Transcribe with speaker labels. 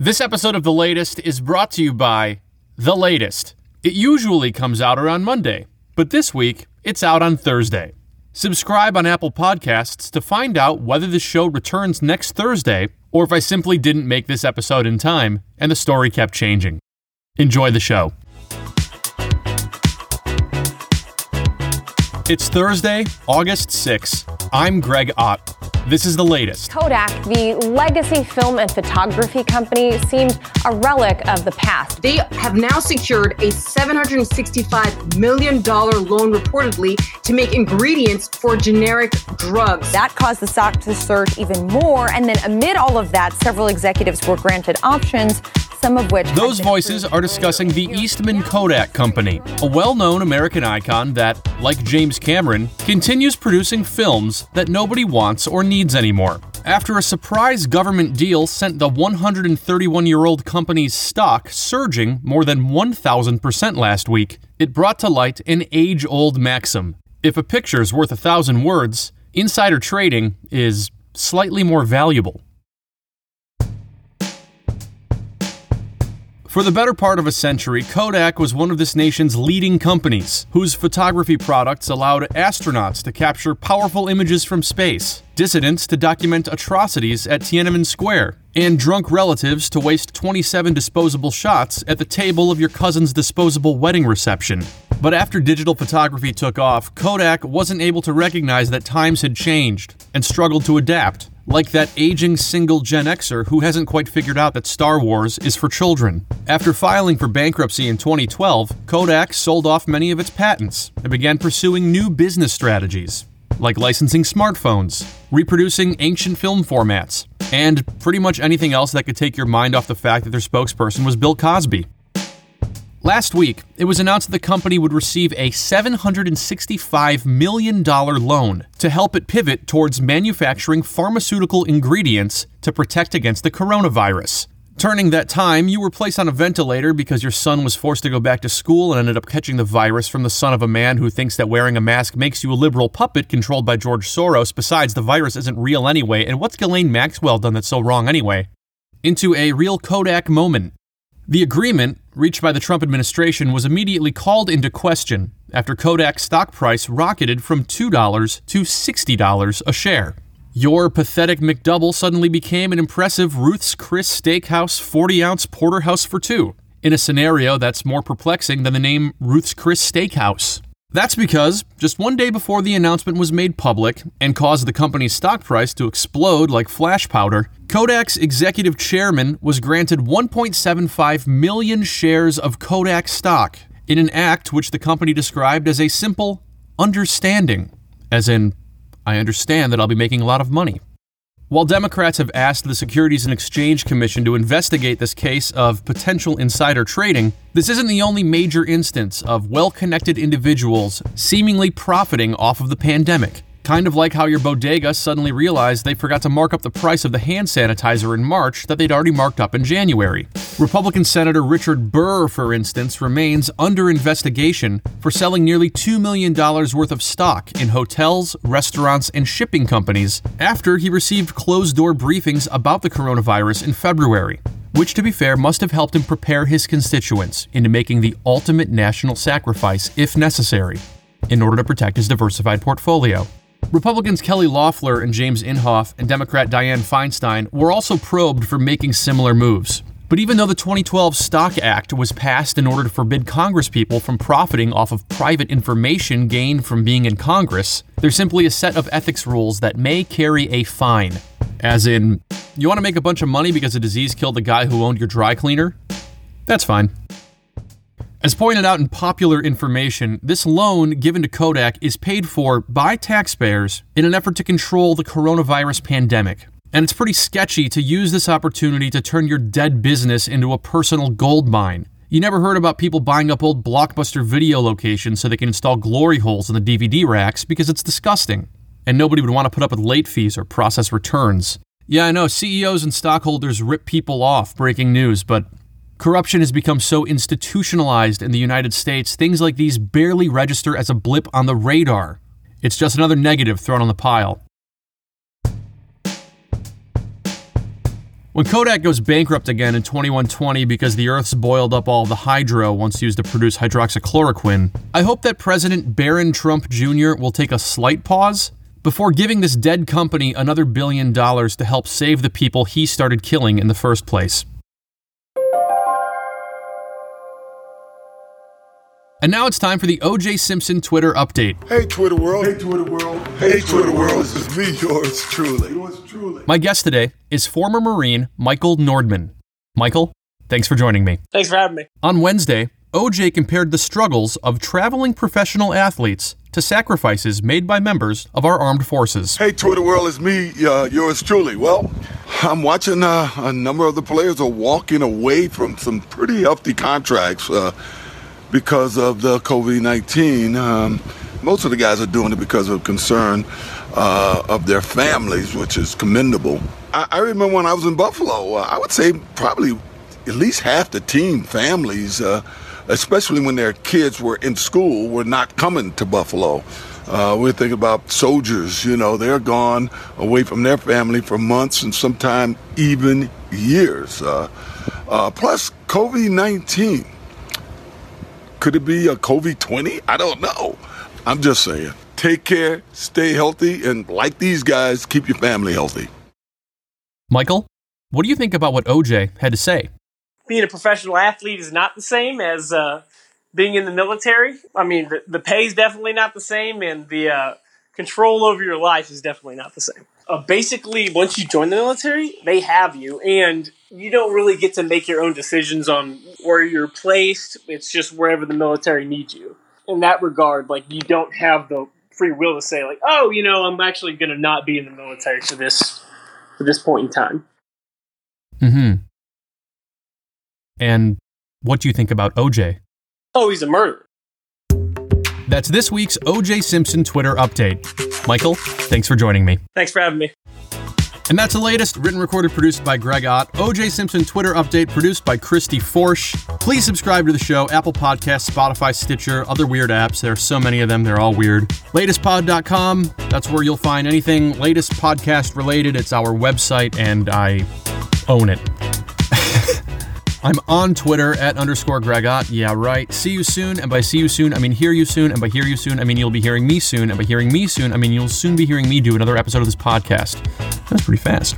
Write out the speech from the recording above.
Speaker 1: This episode of The Latest is brought to you by The Latest. It usually comes out around Monday, but this week it's out on Thursday. Subscribe on Apple Podcasts to find out whether the show returns next Thursday or if I simply didn't make this episode in time and the story kept changing. Enjoy the show. It's Thursday, August 6. I'm Greg Ott. This is the latest.
Speaker 2: Kodak, the legacy film and photography company, seemed a relic of the past.
Speaker 3: They have now secured a $765 million loan reportedly to make ingredients for generic drugs.
Speaker 2: That caused the stock to surge even more. And then, amid all of that, several executives were granted options some of which.
Speaker 1: Those voices are discussing the Eastman Kodak Company, a well known American icon that, like James Cameron, continues producing films that nobody wants or needs anymore. After a surprise government deal sent the 131 year old company's stock surging more than 1,000% last week, it brought to light an age old maxim. If a picture's worth a thousand words, insider trading is slightly more valuable. For the better part of a century, Kodak was one of this nation's leading companies, whose photography products allowed astronauts to capture powerful images from space, dissidents to document atrocities at Tiananmen Square, and drunk relatives to waste 27 disposable shots at the table of your cousin's disposable wedding reception. But after digital photography took off, Kodak wasn't able to recognize that times had changed and struggled to adapt like that aging single Gen Xer who hasn't quite figured out that Star Wars is for children. After filing for bankruptcy in 2012, Kodak sold off many of its patents and began pursuing new business strategies, like licensing smartphones, reproducing ancient film formats, and pretty much anything else that could take your mind off the fact that their spokesperson was Bill Cosby. Last week, it was announced that the company would receive a $765 million loan to help it pivot towards manufacturing pharmaceutical ingredients to protect against the coronavirus. Turning that time, you were placed on a ventilator because your son was forced to go back to school and ended up catching the virus from the son of a man who thinks that wearing a mask makes you a liberal puppet controlled by George Soros. Besides, the virus isn't real anyway, and what's Ghislaine Maxwell done that's so wrong anyway? Into a real Kodak moment. The agreement, reached by the Trump administration, was immediately called into question after Kodak's stock price rocketed from $2 to $60 a share. Your pathetic McDouble suddenly became an impressive Ruth's Chris Steakhouse 40 ounce porterhouse for two, in a scenario that's more perplexing than the name Ruth's Chris Steakhouse. That's because, just one day before the announcement was made public and caused the company's stock price to explode like flash powder, Kodak's executive chairman was granted 1.75 million shares of Kodak stock in an act which the company described as a simple understanding, as in, I understand that I'll be making a lot of money. While Democrats have asked the Securities and Exchange Commission to investigate this case of potential insider trading, this isn't the only major instance of well connected individuals seemingly profiting off of the pandemic. Kind of like how your bodega suddenly realized they forgot to mark up the price of the hand sanitizer in March that they'd already marked up in January. Republican Senator Richard Burr, for instance, remains under investigation for selling nearly $2 million worth of stock in hotels, restaurants, and shipping companies after he received closed door briefings about the coronavirus in February which, to be fair, must have helped him prepare his constituents into making the ultimate national sacrifice, if necessary, in order to protect his diversified portfolio. Republicans Kelly Loeffler and James Inhofe and Democrat Dianne Feinstein were also probed for making similar moves. But even though the 2012 Stock Act was passed in order to forbid congresspeople from profiting off of private information gained from being in Congress, there's simply a set of ethics rules that may carry a fine. As in, you want to make a bunch of money because a disease killed the guy who owned your dry cleaner? That's fine. As pointed out in popular information, this loan given to Kodak is paid for by taxpayers in an effort to control the coronavirus pandemic. And it's pretty sketchy to use this opportunity to turn your dead business into a personal gold mine. You never heard about people buying up old blockbuster video locations so they can install glory holes in the DVD racks because it's disgusting. And nobody would want to put up with late fees or process returns. Yeah, I know, CEOs and stockholders rip people off breaking news, but Corruption has become so institutionalized in the United States, things like these barely register as a blip on the radar. It's just another negative thrown on the pile. When Kodak goes bankrupt again in 2120 because the Earth's boiled up all the hydro once used to produce hydroxychloroquine, I hope that President Barron Trump Jr. will take a slight pause before giving this dead company another billion dollars to help save the people he started killing in the first place. And now it's time for the OJ Simpson Twitter update.
Speaker 4: Hey, Twitter world. Hey, Twitter world. Hey, Twitter world. This is me, yours truly. Yours
Speaker 1: truly. My guest today is former Marine Michael Nordman. Michael, thanks for joining me.
Speaker 5: Thanks for having me.
Speaker 1: On Wednesday, OJ compared the struggles of traveling professional athletes to sacrifices made by members of our armed forces.
Speaker 4: Hey, Twitter world, it's me, uh, yours truly. Well, I'm watching uh, a number of the players are walking away from some pretty hefty contracts. Uh, because of the COVID 19. Um, most of the guys are doing it because of concern uh, of their families, which is commendable. I, I remember when I was in Buffalo, uh, I would say probably at least half the team families, uh, especially when their kids were in school, were not coming to Buffalo. Uh, we're thinking about soldiers, you know, they're gone away from their family for months and sometimes even years. Uh, uh, plus, COVID 19 could it be a COVID 20? I don't know. I'm just saying. Take care, stay healthy, and like these guys, keep your family healthy.
Speaker 1: Michael, what do you think about what OJ had to say?
Speaker 5: Being a professional athlete is not the same as uh, being in the military. I mean, the, the pay is definitely not the same, and the uh, control over your life is definitely not the same. Uh, basically, once you join the military, they have you, and you don't really get to make your own decisions on where you're placed. It's just wherever the military needs you. In that regard, like you don't have the free will to say like, oh, you know, I'm actually going to not be in the military for this for this point in time.
Speaker 1: Hmm. And what do you think about OJ?
Speaker 5: Oh, he's a murderer.
Speaker 1: That's this week's OJ Simpson Twitter update. Michael, thanks for joining me.
Speaker 5: Thanks for having me.
Speaker 1: And that's the latest, written, recorded, produced by Greg Ott. OJ Simpson Twitter update produced by Christy Forsch. Please subscribe to the show, Apple Podcasts, Spotify, Stitcher, other weird apps. There are so many of them, they're all weird. Latestpod.com, that's where you'll find anything latest podcast related. It's our website, and I own it. I'm on Twitter at underscore gregott. Yeah, right. See you soon. And by see you soon, I mean hear you soon. And by hear you soon, I mean you'll be hearing me soon. And by hearing me soon, I mean you'll soon be hearing me do another episode of this podcast. That's pretty fast.